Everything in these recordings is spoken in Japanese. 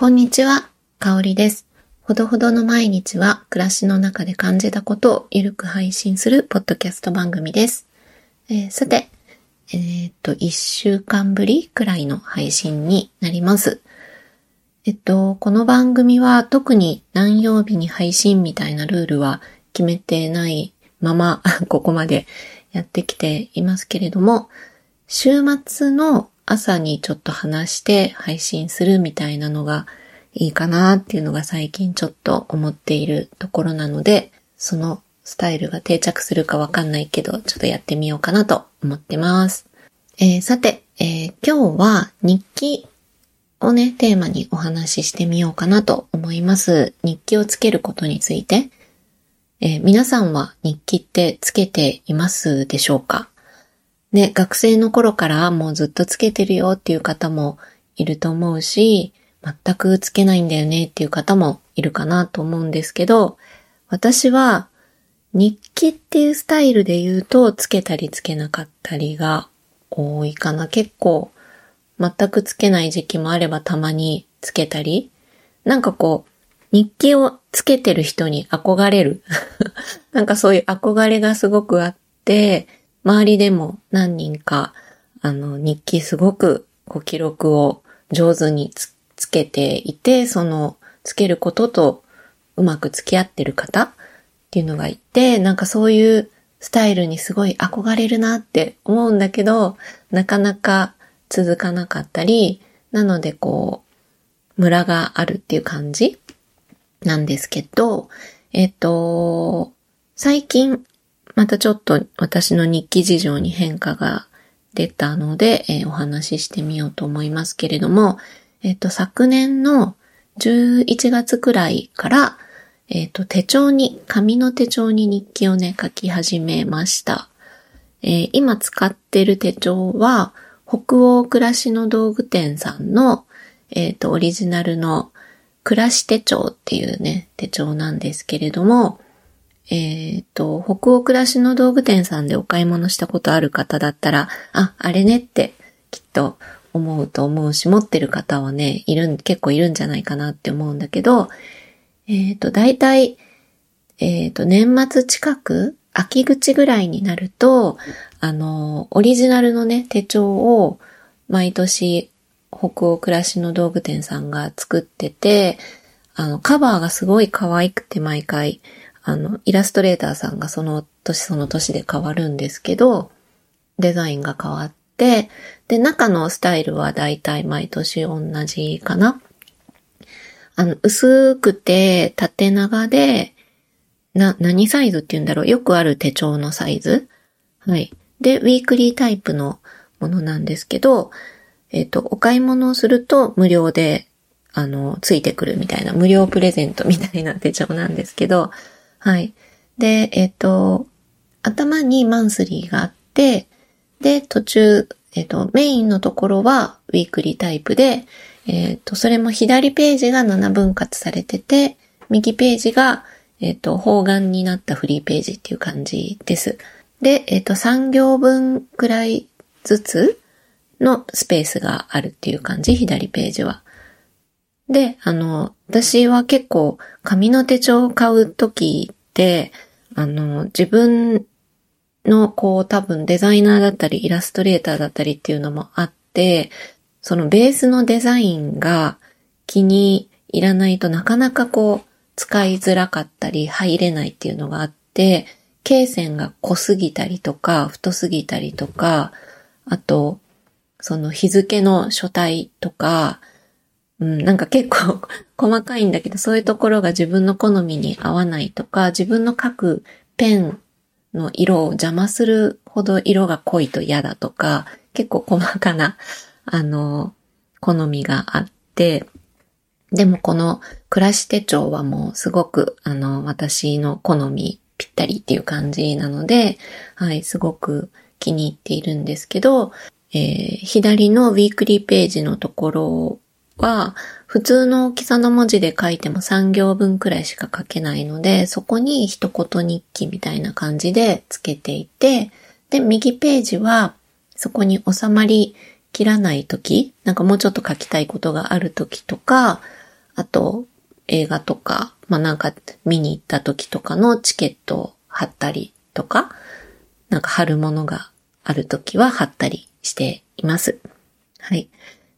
こんにちは、かおりです。ほどほどの毎日は暮らしの中で感じたことをゆるく配信するポッドキャスト番組です。えー、さて、えー、っと、一週間ぶりくらいの配信になります。えっと、この番組は特に何曜日に配信みたいなルールは決めてないまま、ここまでやってきていますけれども、週末の朝にちょっと話して配信するみたいなのがいいかなっていうのが最近ちょっと思っているところなので、そのスタイルが定着するかわかんないけど、ちょっとやってみようかなと思ってます。えー、さて、えー、今日は日記をね、テーマにお話ししてみようかなと思います。日記をつけることについて。えー、皆さんは日記ってつけていますでしょうか？ね、学生の頃からもうずっとつけてるよっていう方もいると思うし、全くつけないんだよねっていう方もいるかなと思うんですけど、私は日記っていうスタイルで言うとつけたりつけなかったりが多いかな。結構全くつけない時期もあればたまにつけたり。なんかこう、日記をつけてる人に憧れる。なんかそういう憧れがすごくあって、周りでも何人か、あの、日記すごくこう記録を上手につつけていて、その、つけることとうまく付き合ってる方っていうのがいて、なんかそういうスタイルにすごい憧れるなって思うんだけど、なかなか続かなかったり、なのでこう、ムラがあるっていう感じなんですけど、えっと、最近またちょっと私の日記事情に変化が出たので、えー、お話ししてみようと思いますけれども、えっ、ー、と、昨年の11月くらいから、えっ、ー、と、手帳に、紙の手帳に日記をね、書き始めました。え今使ってる手帳は、北欧暮らしの道具店さんの、えっ、と、オリジナルの暮らし手帳っていうね、手帳なんですけれども、えっ、ー、と、北欧暮らしの道具店さんでお買い物したことある方だったら、あ、あれねってきっと思うと思うし、持ってる方はね、いるん、結構いるんじゃないかなって思うんだけど、えっ、ー、と、大体、えっ、ー、と、年末近く、秋口ぐらいになると、あの、オリジナルのね、手帳を毎年北欧暮らしの道具店さんが作ってて、あの、カバーがすごい可愛くて毎回、あの、イラストレーターさんがその年その年で変わるんですけど、デザインが変わって、で、中のスタイルはだいたい毎年同じかな。あの、薄くて縦長で、な、何サイズって言うんだろうよくある手帳のサイズはい。で、ウィークリータイプのものなんですけど、えっ、ー、と、お買い物をすると無料で、あの、ついてくるみたいな、無料プレゼントみたいな手帳なんですけど、はい。で、えっ、と、頭にマンスリーがあって、で、途中、えっ、と、メインのところはウィークリータイプで、えっ、と、それも左ページが7分割されてて、右ページが、えっ、と、方眼になったフリーページっていう感じです。で、えっ、と、3行分くらいずつのスペースがあるっていう感じ、左ページは。で、あの、私は結構紙の手帳を買うときって、あの、自分のこう多分デザイナーだったりイラストレーターだったりっていうのもあって、そのベースのデザインが気に入らないとなかなかこう使いづらかったり入れないっていうのがあって、罫線が濃すぎたりとか太すぎたりとか、あと、その日付の書体とか、うん、なんか結構 細かいんだけど、そういうところが自分の好みに合わないとか、自分の書くペンの色を邪魔するほど色が濃いと嫌だとか、結構細かな、あの、好みがあって、でもこの暮らし手帳はもうすごく、あの、私の好みぴったりっていう感じなので、はい、すごく気に入っているんですけど、えー、左のウィークリーページのところは、普通の大きさの文字で書いても3行分くらいしか書けないので、そこに一言日記みたいな感じでつけていて、で、右ページは、そこに収まりきらないとき、なんかもうちょっと書きたいことがあるときとか、あと映画とか、まあなんか見に行った時とかのチケットを貼ったりとか、なんか貼るものがある時は貼ったりしています。はい。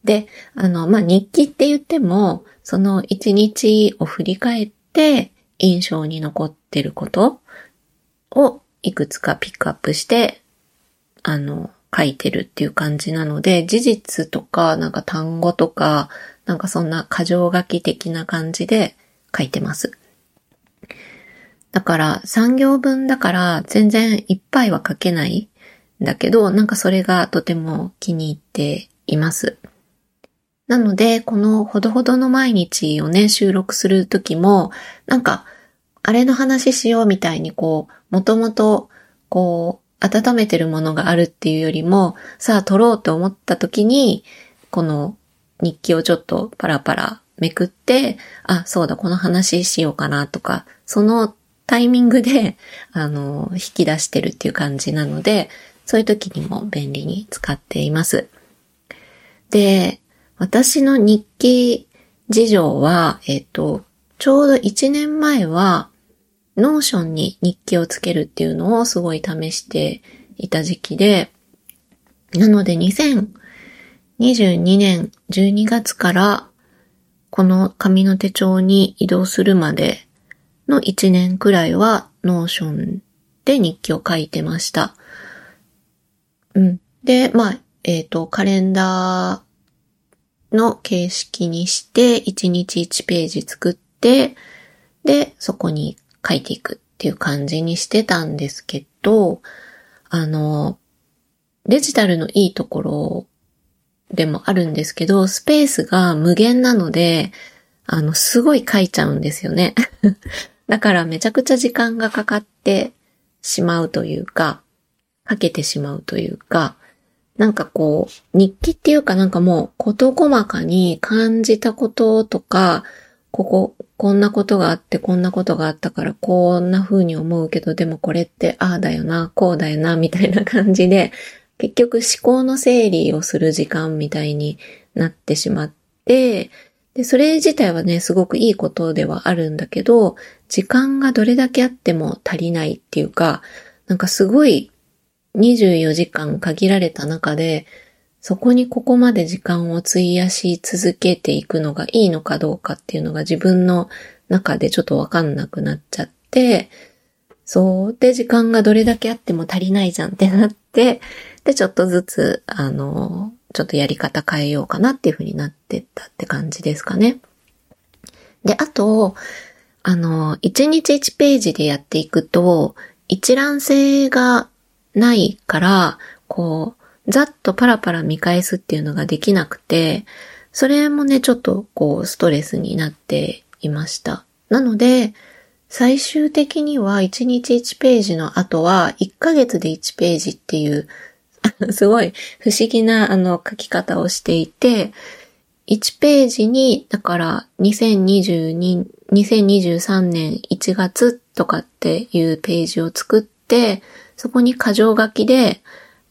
で、あの、まあ、日記って言っても、その一日を振り返って印象に残ってることをいくつかピックアップして、あの、書いてるっていう感じなので、事実とか、なんか単語とか、なんかそんな過剰書き的な感じで書いてます。だから3行分だから全然いっぱいは書けないんだけど、なんかそれがとても気に入っています。なので、このほどほどの毎日をね、収録するときも、なんか、あれの話しようみたいにこう、もともと、こう、温めてるものがあるっていうよりも、さあ撮ろうと思った時に、この日記をちょっとパラパラめくって、あ、そうだ、この話しようかなとか、そのタイミングで、あの、引き出してるっていう感じなので、そういう時にも便利に使っています。で、私の日記事情は、えっと、ちょうど1年前は、 Notion に日記をつけるっていうのをすごい試していた時期で、なので2022年12月からこの紙の手帳に移動するまでの1年くらいは Notionで日記を書いてました。うん。で、まあ、えっ、ー、と、カレンダーの形式にして、1日1ページ作って、で、そこに書いていくっていう感じにしてたんですけど、あの、デジタルのいいところでもあるんですけど、スペースが無限なので、あの、すごい書いちゃうんですよね。だからめちゃくちゃ時間がかかってしまうというか、かけてしまうというか、なんかこう、日記っていうかなんかもう、こと細かに感じたこととか、ここ、こんなことがあって、こんなことがあったから、こんな風に思うけど、でもこれって、ああだよな、こうだよな、みたいな感じで、結局思考の整理をする時間みたいになってしまって、で、それ自体はね、すごくいいことではあるんだけど、時間がどれだけあっても足りないっていうか、なんかすごい24時間限られた中で、そこにここまで時間を費やし続けていくのがいいのかどうかっていうのが自分の中でちょっとわかんなくなっちゃって、そう。で、時間がどれだけあっても足りないじゃんってなって、で、ちょっとずつ、あの、ちょっとやり方変えようかなっていう風になってったって感じですかね。で、あと、あの、1日1ページでやっていくと、一覧性がないから、こう、ざっとパラパラ見返すっていうのができなくて、それもね、ちょっとこう、ストレスになっていました。なので、最終的には1日1ページの後は1ヶ月で1ページっていう すごい不思議なあの書き方をしていて、1ページに、だから2022、2023年1月とかっていうページを作って、そこに箇条書きで、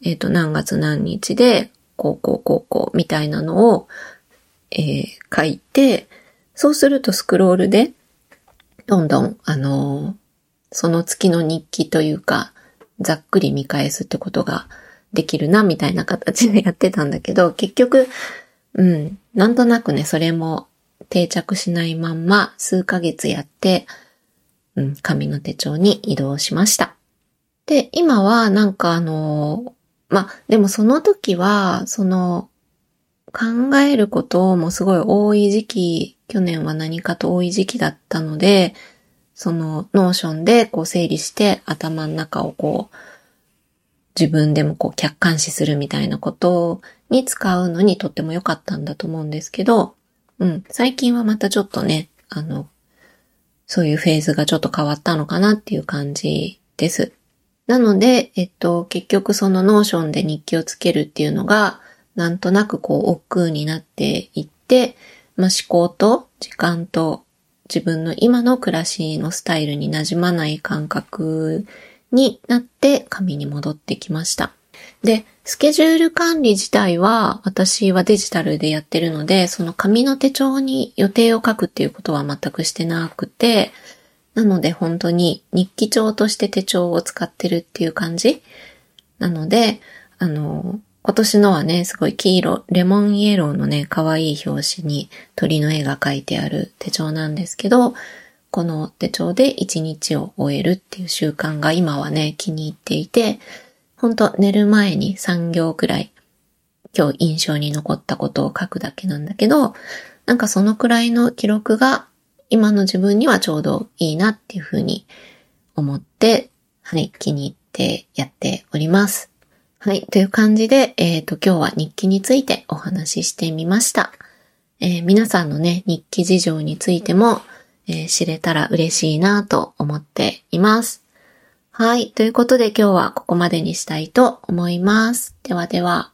えっ、ー、と、何月何日で、こうこうこうこうみたいなのを、えー、書いて、そうするとスクロールで、どんどん、あのー、その月の日記というか、ざっくり見返すってことができるな、みたいな形でやってたんだけど、結局、うん、なんとなくね、それも定着しないまんま、数ヶ月やって、うん、紙の手帳に移動しました。で、今はなんかあの、ま、でもその時は、その、考えることもすごい多い時期、去年は何かと多い時期だったので、その Notionでこう整理して頭の中をこう自分でもこう客観視するみたいなことに使うのにとっても良かったんだと思うんですけど、うん、最近はまたちょっとね、あの、そういうフェーズがちょっと変わったのかなっていう感じです。なので、えっと、結局その Notionで日記をつけるっていうのが、なんとなくこう、億劫になっていって、まあ、思考と時間と自分の今の暮らしのスタイルに馴染まない感覚になって紙に戻ってきました。で、スケジュール管理自体は私はデジタルでやってるので、その紙の手帳に予定を書くっていうことは全くしてなくて、なので本当に日記帳として手帳を使ってるっていう感じ？なので、あの、今年のはね、すごい黄色、レモンイエローのね、可愛い表紙に鳥の絵が描いてある手帳なんですけど、この手帳で一日を終えるっていう習慣が今はね、気に入っていて、ほんと寝る前に3行くらい今日印象に残ったことを書くだけなんだけど、なんかそのくらいの記録が今の自分にはちょうどいいなっていうふうに思って、はい、気に入ってやっております。はい。という感じで、えっ、ー、と、今日は日記についてお話ししてみました。えー、皆さんのね、日記事情についても、えー、知れたら嬉しいなと思っています。はい。ということで今日はここまでにしたいと思います。ではでは。